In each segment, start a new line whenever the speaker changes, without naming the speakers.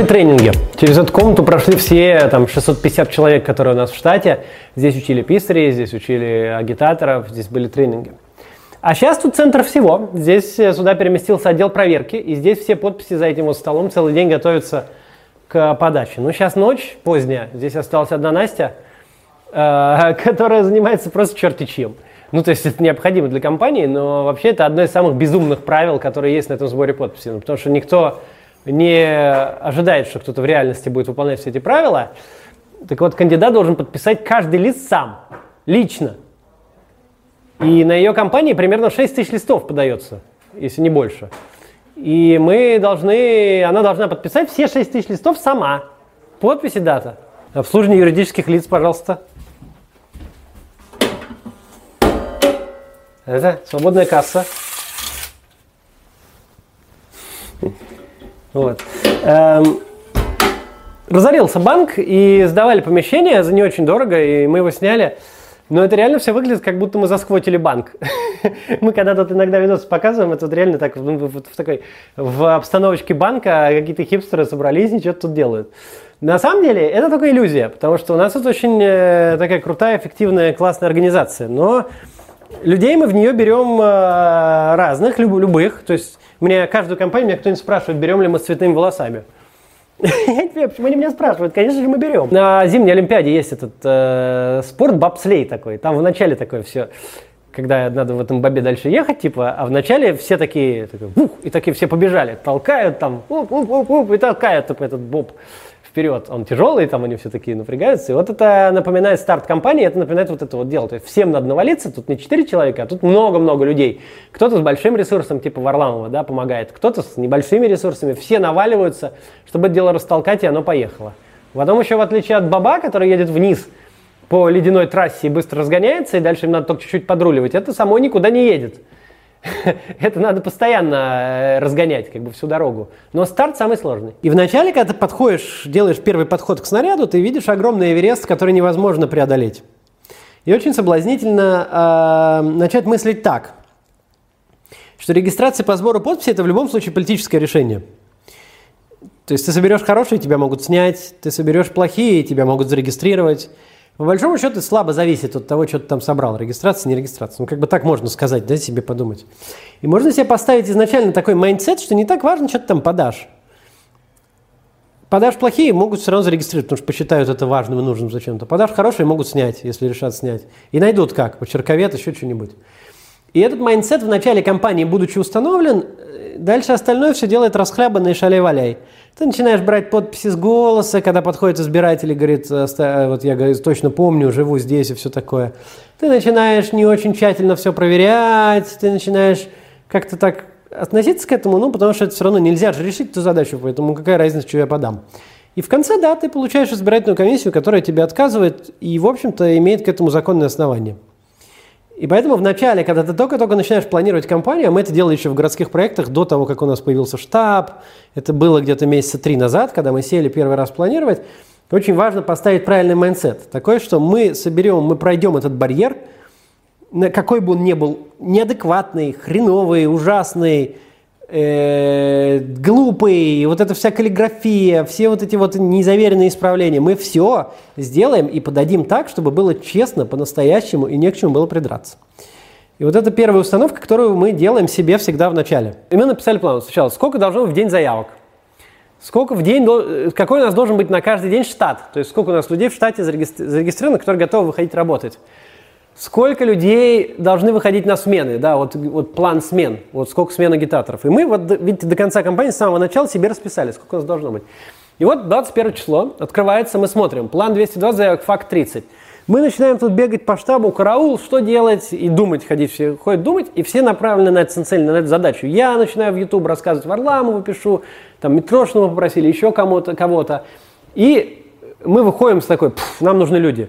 Проходили тренинги. Через эту комнату прошли все там 650 человек, которые у нас в штате. Здесь учили писарей, здесь учили агитаторов, здесь были тренинги. А сейчас тут центр всего. Здесь э, сюда переместился отдел проверки, и здесь все подписи за этим вот столом целый день готовятся к подаче. Ну, сейчас ночь поздняя, здесь осталась одна Настя, э, которая занимается просто черти чем. Ну, то есть это необходимо для компании, но вообще это одно из самых безумных правил, которые есть на этом сборе подписей. Ну, потому что никто не ожидает, что кто-то в реальности будет выполнять все эти правила. Так вот, кандидат должен подписать каждый лист сам, лично. И на ее компании примерно 6 тысяч листов подается, если не больше. И мы должны, она должна подписать все 6 тысяч листов сама. Подпись и дата. Обслуживание юридических лиц, пожалуйста. Это свободная касса. Вот. Эм, разорился банк и сдавали помещение за не очень дорого, и мы его сняли. Но это реально все выглядит, как будто мы засквотили банк. мы когда тут иногда видосы показываем, это реально так в, в, в такой в обстановочке банка какие-то хипстеры собрались и что-то тут делают. На самом деле это только иллюзия, потому что у нас тут очень э, такая крутая, эффективная, классная организация. Но людей мы в нее берем э, разных, люб, любых. То есть мне каждую компанию, меня кто-нибудь спрашивает, берем ли мы с цветными волосами. Я не понимаю, почему они меня спрашивают. Конечно же, мы берем. На зимней Олимпиаде есть этот э, спорт бобслей такой. Там вначале такое все, когда надо в этом бобе дальше ехать, типа, а вначале все такие, такие ух, и такие все побежали, толкают там, ух, ух, ух, ух, и толкают типа, этот боб вперед. Он тяжелый, там они все такие напрягаются. И вот это напоминает старт компании, это напоминает вот это вот дело. То есть всем надо навалиться, тут не 4 человека, а тут много-много людей. Кто-то с большим ресурсом, типа Варламова, да, помогает, кто-то с небольшими ресурсами. Все наваливаются, чтобы это дело растолкать, и оно поехало. Потом еще, в отличие от Баба, который едет вниз по ледяной трассе и быстро разгоняется, и дальше им надо только чуть-чуть подруливать, это само никуда не едет. это надо постоянно э, разгонять как бы всю дорогу. Но старт самый сложный. И вначале, когда ты подходишь, делаешь первый подход к снаряду, ты видишь огромный Эверест, который невозможно преодолеть. И очень соблазнительно э, начать мыслить так, что регистрация по сбору подписей – это в любом случае политическое решение. То есть ты соберешь хорошие, тебя могут снять, ты соберешь плохие, тебя могут зарегистрировать. По большому счету слабо зависит от того, что ты там собрал, регистрация, не регистрация. Ну, как бы так можно сказать, да, себе подумать. И можно себе поставить изначально такой mindset, что не так важно, что ты там подашь. Подашь плохие, могут все равно зарегистрировать, потому что посчитают это важным и нужным зачем-то. Подашь хорошие, могут снять, если решат снять. И найдут как, почерковед, еще что-нибудь. И этот mindset в начале кампании, будучи установлен, э, дальше остальное все делает расхлябанный шаляй-валяй. Ты начинаешь брать подписи с голоса, когда подходит избиратель и говорит, э, вот я точно помню, живу здесь и все такое. Ты начинаешь не очень тщательно все проверять, ты начинаешь как-то так относиться к этому, ну, потому что это все равно нельзя же решить эту задачу, поэтому какая разница, что я подам. И в конце, да, ты получаешь избирательную комиссию, которая тебе отказывает и, в общем-то, имеет к этому законное основание. И поэтому в начале, когда ты только-только начинаешь планировать кампанию, а мы это делали еще в городских проектах до того, как у нас появился штаб, это было где-то месяца три назад, когда мы сели первый раз планировать, очень важно поставить правильный mindset. Такой, что мы соберем, мы пройдем этот барьер, какой бы он ни был, неадекватный, хреновый, ужасный, э, глупый, вот эта вся каллиграфия, все вот эти вот незаверенные исправления, мы все сделаем и подадим так, чтобы было честно, по-настоящему и не к чему было придраться. И вот это первая установка, которую мы делаем себе всегда в начале. И мы написали план сначала, сколько должно быть в день заявок. Сколько в день, э, какой у нас должен быть на каждый день штат, то есть сколько у нас людей в штате зарегистрировано, которые готовы выходить работать. Сколько людей должны выходить на смены, да, вот, вот план смен, вот сколько смен агитаторов. И мы вот, видите, до конца кампании с самого начала себе расписали, сколько у нас должно быть. И вот 21 число открывается, мы смотрим, план 220 заявок, факт 30. Мы начинаем тут бегать по штабу, караул, что делать, и думать, ходить, все ходят думать, и все направлены на эту цель, на эту задачу. Я начинаю в YouTube рассказывать Варламову, пишу, там Митрошного попросили, еще кому-то, кого-то. И мы выходим с такой, нам нужны люди.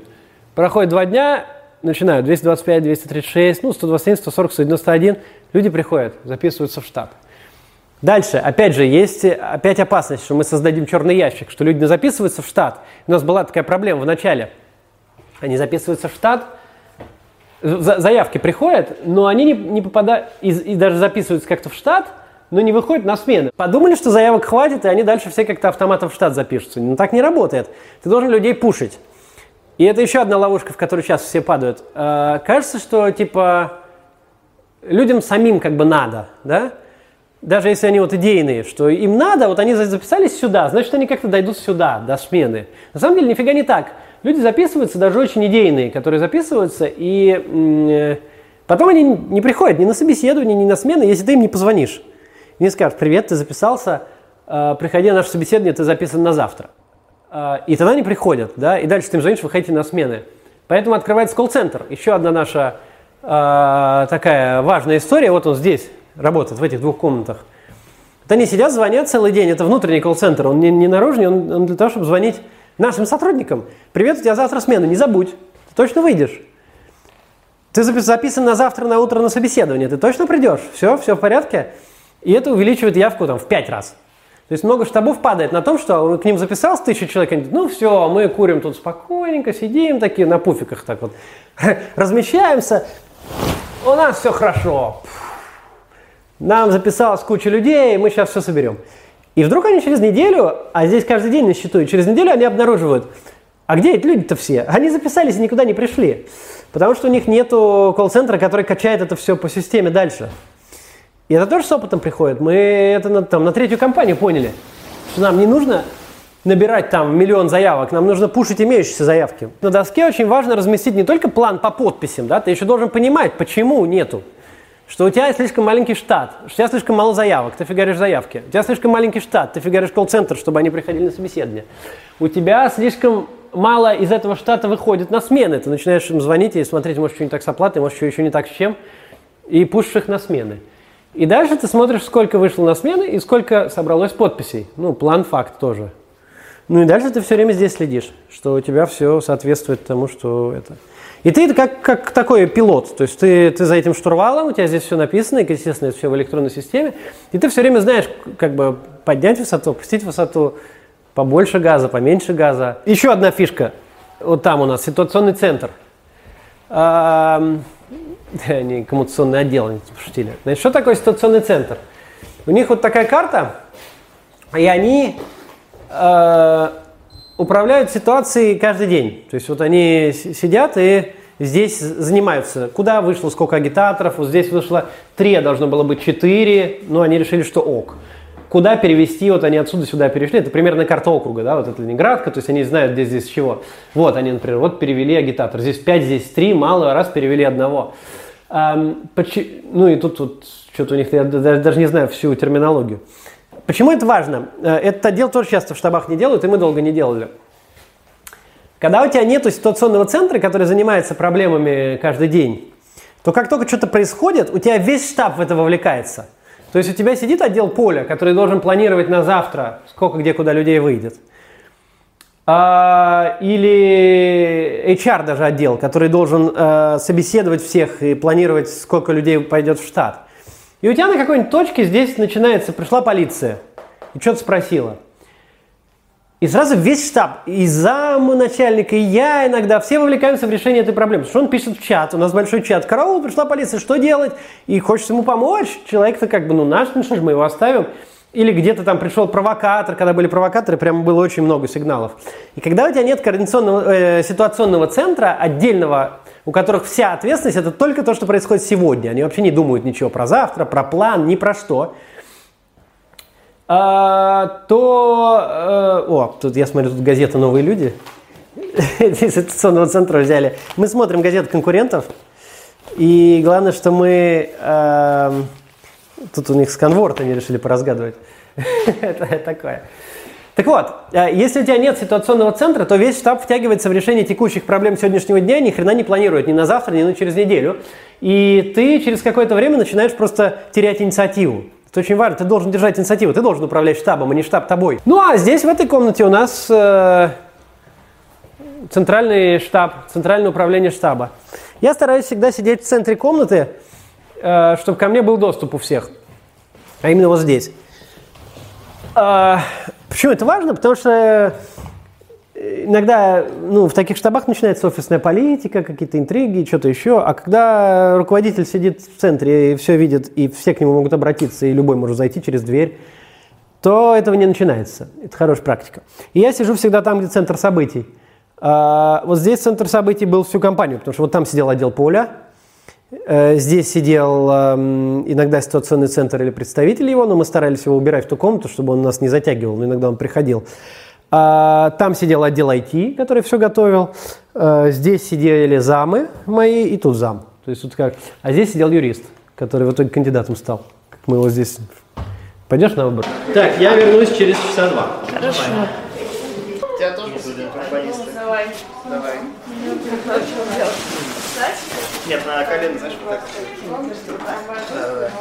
Проходит два дня, начинают 225, 236, ну, 127, 140, 191. Люди приходят, записываются в штаб. Дальше, опять же, есть опять опасность, что мы создадим черный ящик, что люди записываются в штат. У нас была такая проблема в начале. Они записываются в штат, заявки приходят, но они не, не попадают, и, и даже записываются как-то в штат, но не выходят на смены. Подумали, что заявок хватит, и они дальше все как-то автоматом в штат запишутся. Но так не работает. Ты должен людей пушить. И это еще одна ловушка, в которую сейчас все падают. Э, кажется, что типа людям самим как бы надо, да? Даже если они вот идейные, что им надо, вот они записались сюда, значит, они как-то дойдут сюда, до смены. На самом деле нифига не так. Люди записываются, даже очень идейные, которые записываются, и э, потом они не приходят ни на собеседование, ни на смены, если ты им не позвонишь. Не скажут, привет, ты записался, э, приходи на наше собеседование, ты записан на завтра. Э, и тогда они приходят, да, и дальше ты им звонишь, выходите на смены. Поэтому открывается колл-центр. Еще одна наша э, такая важная история, вот он здесь работает, в этих двух комнатах. Вот они сидят, звонят целый день, это внутренний колл-центр, он не, не наружный, он, он для того, чтобы звонить нашим сотрудникам. Привет, у тебя завтра смена, не забудь, ты точно выйдешь. Ты записан на завтра на утро на собеседование, ты точно придешь, все, все в порядке. И это увеличивает явку там, в пять раз. То есть много штабов падает на том, что он к ним записался тысяча человек, они ну все, мы курим тут спокойненько, сидим такие на пуфиках так вот, размещаемся, у нас все хорошо. Нам записалась куча людей, мы сейчас все соберем. И вдруг они через неделю, а здесь каждый день на счету, и через неделю они обнаруживают, а где эти люди-то все? Они записались и никуда не пришли. Потому что у них нету колл-центра, который качает это все по системе дальше. И это тоже с опытом приходит. Мы это на, там, на третью компанию поняли, что нам не нужно набирать там миллион заявок, нам нужно пушить имеющиеся заявки. На доске очень важно разместить не только план по подписям, да, ты еще должен понимать, почему нету что у тебя слишком маленький штат, что у тебя слишком мало заявок, ты фигаришь заявки. У тебя слишком маленький штат, ты фигаришь колл-центр, чтобы они приходили на собеседование. У тебя слишком мало из этого штата выходит на смены. Ты начинаешь им звонить и смотреть, может, что не так с оплатой, может, что еще не так с чем, и пушишь их на смены. И дальше ты смотришь, сколько вышло на смены и сколько собралось подписей. Ну, план факт тоже. Ну и дальше ты все время здесь следишь, что у тебя все соответствует тому, что это. И ты как, как такой пилот, то есть ты, ты за этим штурвалом, у тебя здесь все написано, и, естественно, это все в электронной системе, и ты все время знаешь, как бы поднять высоту, опустить высоту, побольше газа, поменьше газа. Еще одна фишка, вот там у нас ситуационный центр. не коммутационный отдел, они пошутили. Значит, что такое ситуационный центр? У них вот такая карта, и они э, управляют ситуацией каждый день. То есть вот они сидят и здесь занимаются. Куда вышло сколько агитаторов? Вот здесь вышло три, а должно было быть четыре, но они решили, что ок. Куда перевести, вот они отсюда сюда перешли, это примерно карта округа, да, вот это Ленинградка, то есть они знают, где здесь чего. Вот они, например, вот перевели агитатор, здесь пять, здесь три, мало, раз перевели одного. Ну и тут вот что-то у них, я даже не знаю всю терминологию. Почему это важно? Э, этот отдел тоже часто в штабах не делают, и мы долго не делали. Когда у тебя нет ситуационного центра, который занимается проблемами каждый день, то как только что-то происходит, у тебя весь штаб в это вовлекается. То есть у тебя сидит отдел поля, который должен планировать на завтра, сколько где куда людей выйдет. А, или HR даже отдел, который должен а, собеседовать всех и планировать, сколько людей пойдет в штат. И у тебя на какой-нибудь точке здесь начинается, пришла полиция и что-то спросила. И сразу весь штаб, и зам начальника, и я иногда, все вовлекаемся в решение этой проблемы. Потому что он пишет в чат, у нас большой чат, караул, пришла полиция, что делать? И хочется ему помочь. Человек-то как бы, ну наш, ну что ж, мы его оставим. Или где-то там пришел провокатор, когда были провокаторы, прямо было очень много сигналов. И когда у тебя нет координационного, э, ситуационного центра отдельного у которых вся ответственность это только то, что происходит сегодня. Они вообще не думают ничего про завтра, про план, ни про что. А, то, а, о, тут я смотрю, тут газета «Новые люди». Из ситуационного центра взяли. Мы смотрим газеты конкурентов. И главное, что мы... А, тут у них сканворд они решили поразгадывать. это такое. Так вот, э, если у тебя нет ситуационного центра, то весь штаб втягивается в решение текущих проблем сегодняшнего дня, ни хрена не планирует ни на завтра, ни на через неделю. И ты через какое-то время начинаешь просто терять инициативу. Это очень важно, ты должен держать инициативу, ты должен управлять штабом, а не штаб тобой. Ну а здесь, в этой комнате, у нас э, центральный штаб, центральное управление штаба. Я стараюсь всегда сидеть в центре комнаты, чтобы ко мне был доступ у всех. А именно вот здесь. Э, Почему это важно? Потому что э, иногда ну, в таких штабах начинается офисная политика, какие-то интриги, что-то еще. А когда руководитель сидит в центре и все видит, и все к нему могут обратиться, и любой может зайти через дверь, то этого не начинается. Это хорошая практика. И я сижу всегда там, где центр событий. А, вот здесь центр событий был всю компанию, потому что вот там сидел отдел поля, э, здесь сидел эм, иногда ситуационный центр или представитель его, но мы старались его убирать в ту комнату, чтобы он нас не затягивал, но иногда он приходил. А, там сидел отдел IT, который все готовил. А, здесь сидели замы мои и тут зам. То есть вот как. А здесь сидел юрист, который в итоге кандидатом стал. Как мы его здесь. Пойдешь на выбор? Так, я вернусь через часа два.
Хорошо.
Тебя тоже будем компанисты.
Давай.
Давай.
Что делать? Встать?
Нет, на колено, знаешь, вот так. Да, да, да.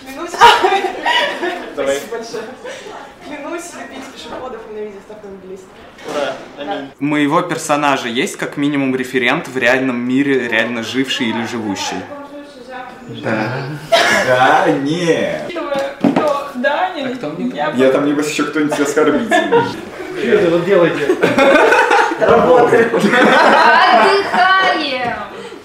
Клянусь.
Давай.
Спасибо большое. Клянусь любить пешеходов и ненавидеть.
Ура. Аминь.
У моего персонажа есть как минимум референт в реальном мире, реально живший или живущий?
Да, нет.
Кто? Даня? Я
Я там, небось, еще кто-нибудь оскорбительный.
Вы делаете?
работаю.
Отдыхаем!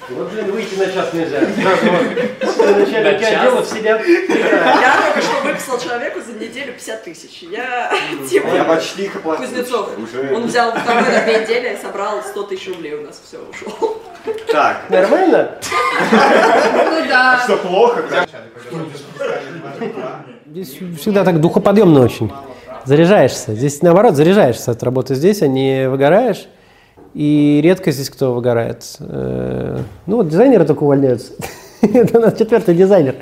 Вот, блин, выйти на час нельзя. Сразу вот начальники отделов сидят.
Я только что выписал человеку за неделю 50 тысяч. Я типа
Я почти их оплатил.
Кузнецов. Он взял второй на две недели, собрал 100 тысяч рублей у нас. Все, ушел.
Так,
Нормально?
Куда?
что плохо?
Здесь всегда так духоподъемно очень. Заряжаешься. Здесь наоборот заряжаешься от работы здесь, а не выгораешь. И редко здесь кто выгорает. Э, Ну вот дизайнеры только увольняются. Это у нас четвертый дизайнер.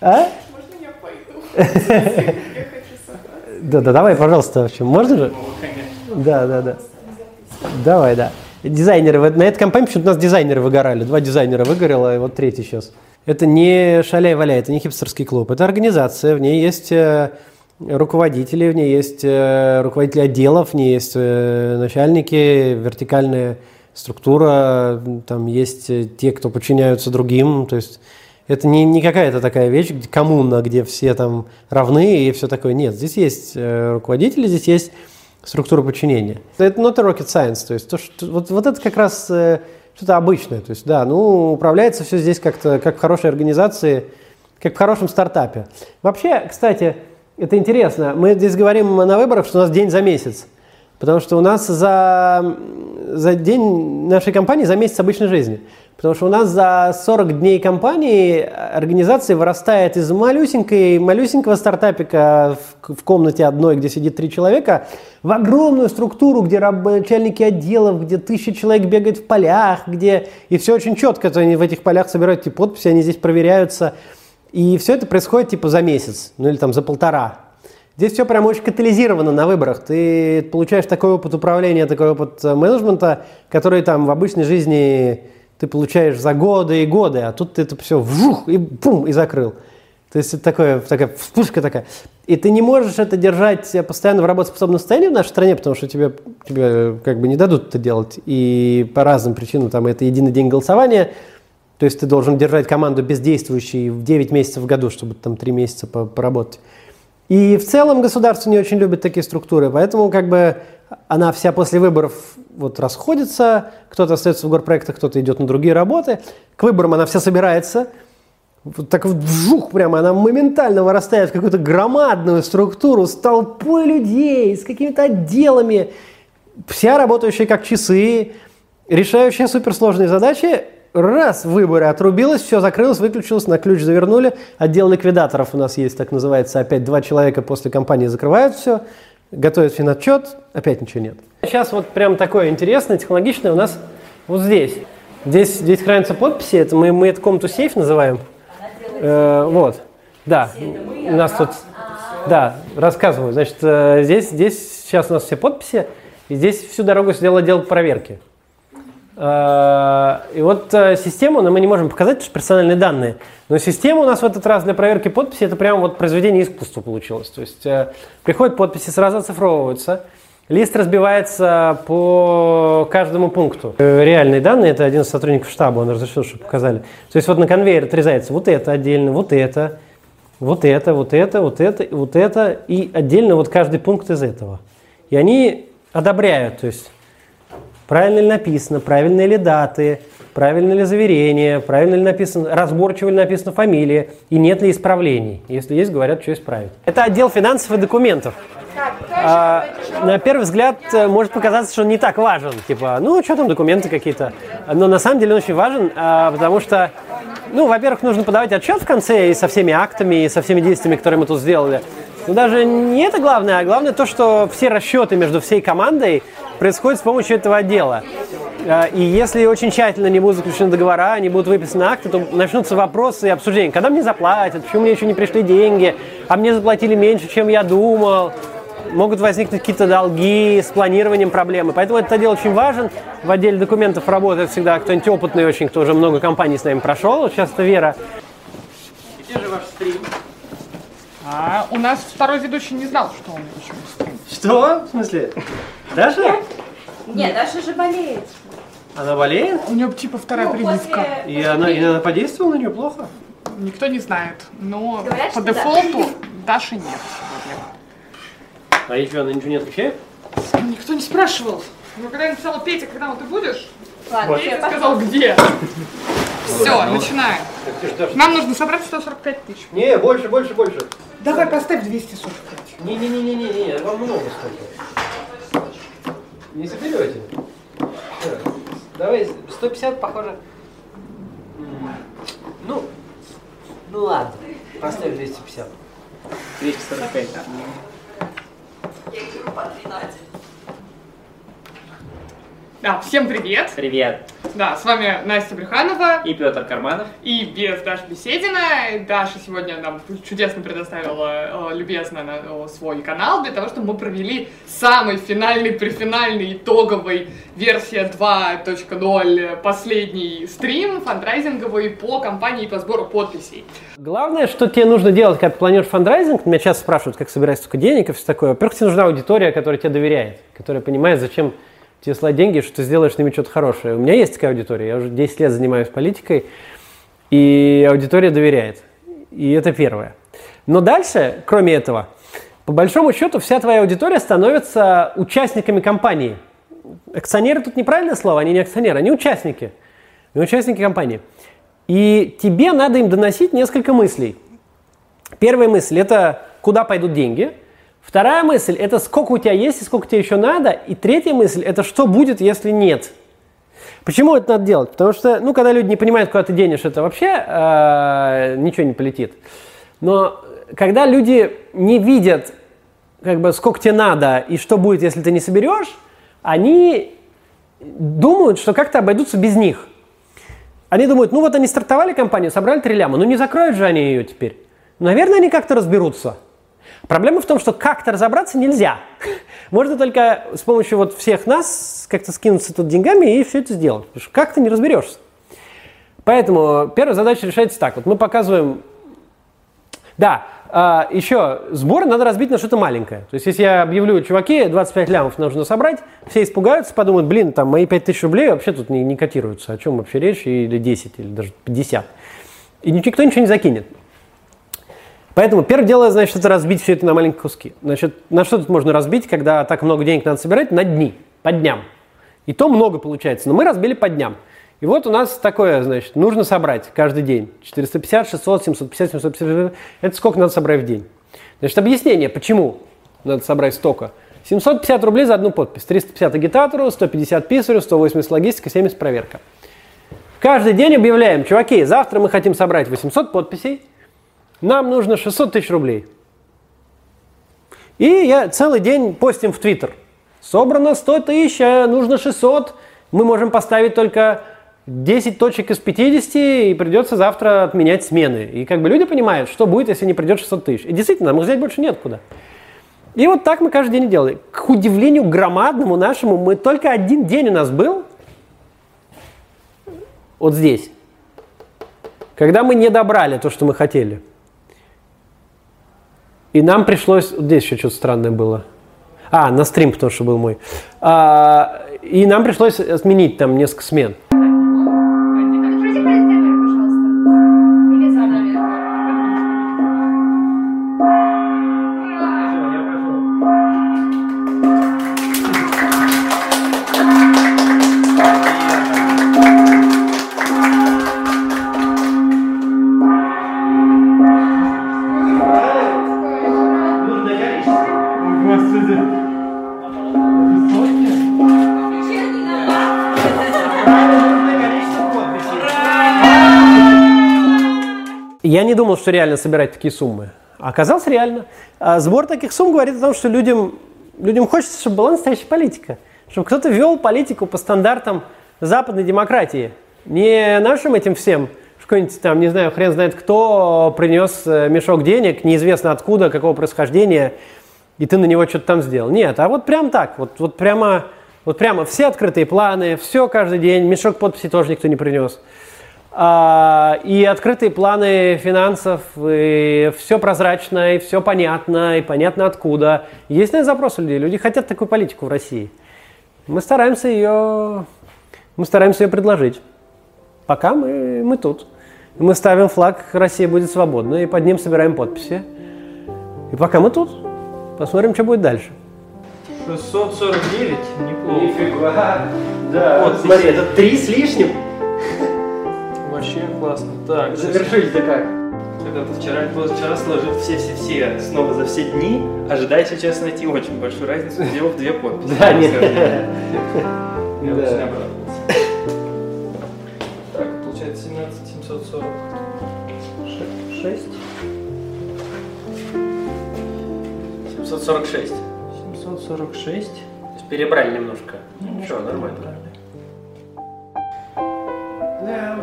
А? Да, да, давай, пожалуйста, в общем, можно же? Да, да, да. Давай, да. Дизайнеры, на этой компании почему-то у нас дизайнеры выгорали. Два дизайнера выгорело, и вот третий сейчас. Это не шаляй-валяй, это не хипстерский клуб. Это организация, в ней есть э, руководители, в ней есть э, руководители отделов, в ней есть э, начальники, вертикальная структура, там есть э, те, кто подчиняются другим. То есть это не, не какая-то такая вещь, где коммуна, где все там равны и все такое. Нет, здесь есть руководители, здесь есть структура подчинения. Это not a rocket science, то есть то, что, вот, вот это как раз что-то обычное. То есть, да, ну, управляется все здесь как-то, как в хорошей организации, как в хорошем стартапе. Вообще, кстати, это интересно. Мы здесь говорим на выборах, что у нас день за месяц. Потому что у нас за, за день нашей компании за месяц обычной жизни. Потому что у нас за 40 дней компании организация вырастает из малюсенькой, малюсенького стартапика в, в комнате одной, где сидит три человека, в огромную структуру, где раб- начальники отделов, где тысячи человек бегают в полях, где и все очень четко, то они в этих полях собирают эти подписи, они здесь проверяются. И все это происходит типа за месяц, ну или там за полтора. Здесь все прям очень катализировано на выборах. Ты получаешь такой опыт управления, такой опыт э, менеджмента, который там в обычной жизни ты получаешь за годы и годы, а тут ты это все вжух и пум, и закрыл. То есть это такое, такая вспышка такая. И ты не можешь это держать постоянно в работоспособном состоянии в нашей стране, потому что тебе, тебе как бы не дадут это делать. И по разным причинам, там это единый день голосования, то есть ты должен держать команду бездействующей в 9 месяцев в году, чтобы там 3 месяца по- поработать. И в целом государство не очень любит такие структуры, поэтому как бы она вся после выборов вот расходится, кто-то остается в горпроектах, кто-то идет на другие работы. К выборам она вся собирается, вот так вот вжух прямо, она моментально вырастает в какую-то громадную структуру с толпой людей, с какими-то отделами, вся работающая как часы, решающая суперсложные задачи, раз, выборы отрубилось, все закрылось, выключилось, на ключ завернули. Отдел ликвидаторов у нас есть, так называется, опять два человека после кампании закрывают все, готовят финотчет, опять ничего нет. Сейчас вот прям такое интересное, технологичное у нас вот здесь. Здесь, здесь хранятся подписи, это мы, мы эту комнату сейф называем. Э, вот, да, у нас тут, да, рассказываю. Значит, э, здесь, здесь сейчас у нас все подписи, и здесь всю дорогу сидел отдел проверки. Э, И вот э, систему, но мы не можем показать, потому что персональные данные. Но система у нас в этот раз для проверки подписи, это прямо вот произведение искусства получилось. То есть э, приходят подписи, сразу оцифровываются. Лист разбивается по каждому пункту. Реальные данные, это один из сотрудников штаба, он разрешил, чтобы показали. То есть вот на конвейер отрезается вот это отдельно, вот это. вот это, вот это, вот это, вот это, и отдельно вот каждый пункт из этого. И они одобряют, то есть правильно ли написано, правильные ли даты, правильно ли заверение, правильно ли написано, разборчиво ли написана фамилия, и нет ли исправлений. Если есть, говорят, что исправить. Это отдел финансов и документов. А, на первый взгляд э, может показаться, что он не так важен. Типа, ну, что там, документы какие-то. Но на самом деле он очень важен, а, потому что, ну, во-первых, нужно подавать отчет в конце и со всеми актами, и со всеми действиями, которые мы тут сделали. Но даже не это главное, а главное то, что все расчеты между всей командой происходят с помощью этого отдела. А, И если очень тщательно не будут заключены договора, не будут выписаны акты, то начнутся вопросы и обсуждения. Когда мне заплатят, почему мне еще не пришли деньги, а мне заплатили меньше, чем я думал. Могут возникнуть какие-то долги, с планированием проблемы. Поэтому этот отдел очень важен. В отделе документов работает всегда кто-нибудь опытный очень, кто уже много компаний с нами прошел. Это Вера. Где же ваш стрим?
А, у нас второй ведущий не знал, что он еще стрим.
Что? В смысле? Даша?
Нет, Даша же болеет.
Она болеет?
У него типа вторая прививка.
И она, и она подействовала на нее плохо?
Никто не знает. Но
Говорят,
по
что да.
дефолту Даши нет сегодня.
А еще она ничего не отвечает?
Никто не спрашивал. Ну, когда я написала Петя, когда вот ты будешь,
Ладно,
Петя сказал, где. Все, начинаем. Нам нужно собрать 145 тысяч.
Не, больше, больше, больше.
Давай поставь 245.
Не-не-не-не-не, вам много столько. Не соберете. Всё. Давай, 150, похоже. Ну, ну ладно, поставь 250.
245, да.
Я беру по 13.
Да, всем привет.
Привет.
Да, с вами Настя Брюханова
И Петр Карманов.
и без Даши Беседина. Даша сегодня нам чудесно предоставила э, любезно на, э, свой канал для того, чтобы мы провели самый финальный, префинальный, итоговый версия 2.0 последний стрим фандрайзинговый по кампании по сбору подписей.
Главное, что тебе нужно делать, когда ты планируешь фандрайзинг, меня часто спрашивают, как собирать столько денег и все такое. Во-первых, тебе нужна аудитория, которая тебе доверяет, которая понимает, зачем тебе слать деньги, что ты сделаешь с ними что-то хорошее. У меня есть такая аудитория, я уже 10 лет занимаюсь политикой, и аудитория доверяет. И это первое. Но дальше, кроме этого, по большому счету, вся твоя аудитория становится участниками компании. Акционеры тут неправильное слово, они не акционеры, они участники. Они участники компании. И тебе надо им доносить несколько мыслей. Первая мысль – это куда пойдут деньги. Вторая мысль – это сколько у тебя есть и сколько тебе еще надо. И третья мысль – это что будет, если нет. Почему это надо делать? Потому что, ну, когда люди не понимают, куда ты денешь, это вообще э, ничего не полетит. Но когда люди не видят, как бы, сколько тебе надо и что будет, если ты не соберешь, они думают, что как-то обойдутся без них. Они думают, ну вот они стартовали компанию, собрали три ляма, ну не закроют же они ее теперь. Наверное, они как-то разберутся. Проблема в том, что как-то разобраться нельзя. Можно только с помощью вот всех нас как-то скинуться тут деньгами и все это сделать. Потому что как-то не разберешься. Поэтому первая задача решается так. Вот мы показываем... Да, а, еще сборы надо разбить на что-то маленькое. То есть, если я объявлю, чуваки, 25 лямов нужно собрать, все испугаются, подумают, блин, там мои 5 тысяч рублей вообще тут не, не котируются. О чем вообще речь? Или 10, или даже 50. И никто ничего не закинет. Поэтому первое дело, значит, это разбить все это на маленькие куски. Значит, на что тут можно разбить, когда так много денег надо собирать? На дни, по дням. И то много получается, но мы разбили по дням. И вот у нас такое, значит, нужно собрать каждый день. 450, 600, 750, 750. Это сколько надо собрать в день? Значит, объяснение, почему надо собрать столько. 750 рублей за одну подпись. 350 агитатору, 150 писарю, 180 логистика, 70 проверка. Каждый день объявляем, чуваки, завтра мы хотим собрать 800 подписей, нам нужно 600 тысяч рублей. И я целый день постим в Твиттер. Собрано 100 тысяч, а нужно 600. Мы можем поставить только 10 точек из 50, и придется завтра отменять смены. И как бы люди понимают, что будет, если не придет 600 тысяч. И действительно, нам их взять больше нет куда. И вот так мы каждый день делали. К удивлению громадному нашему, мы только один день у нас был, вот здесь, когда мы не добрали то, что мы хотели. И нам пришлось... вот Здесь еще что-то странное было. А, на стрим, потому что был мой. А, и нам пришлось отменить там несколько смен. Что реально собирать такие суммы. А оказалось реально. А сбор таких сумм говорит о том, что людям, людям хочется, чтобы была настоящая политика. Чтобы кто-то вел политику по стандартам западной демократии. Не нашим этим всем, какой-нибудь там, не знаю, хрен знает кто принес э, мешок денег, неизвестно откуда, какого происхождения, и ты на него что-то там сделал. Нет, а вот прям так, вот, вот прямо, вот прямо все открытые планы, все каждый день, мешок подписей тоже никто не принес. А, и открытые планы финансов, и все прозрачно, и все понятно, и понятно откуда. Есть на запрос у людей. Люди хотят такую политику в России. Мы стараемся ее, мы стараемся ее предложить. Пока мы, мы тут. Мы ставим флаг «Россия будет свободна» и под ним собираем подписи. И пока мы тут. Посмотрим, что будет дальше.
649, неплохо.
Нифига. Да,
Вот,
смотри, это три с лишним.
Вообще классно. Так,
Завершили-то как?
Когда-то вчера, позавчера сложил все-все-все снова за все дни, ожидая сейчас найти очень большую разницу, сделав две подписи.
Да, нет.
Я
Да.
очень обрадовался. Так, получается 17 740.
6.
746. 746.
То есть перебрали немножко. Ничего, нормально. Да.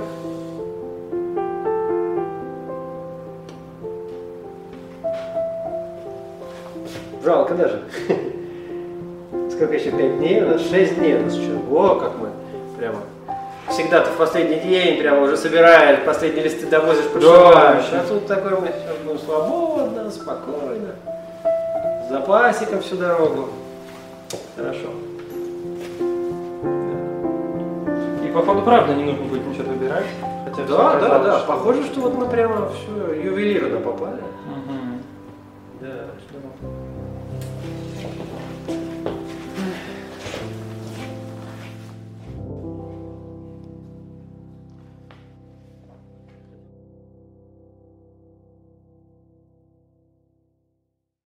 Жалко даже. Сколько еще? 5 дней? У нас 6 дней у нас еще. О, как мы прямо. Всегда ты в последний день прямо уже собираешь, последние листы довозишь, подшиваешь. А тут такой мы сейчас будем свободно, спокойно. С запасиком всю дорогу. Хорошо.
И походу правда не нужно будет ничего выбирать. Хотя
Да, да, да. Похоже, что вот мы прямо все ювелирно попали.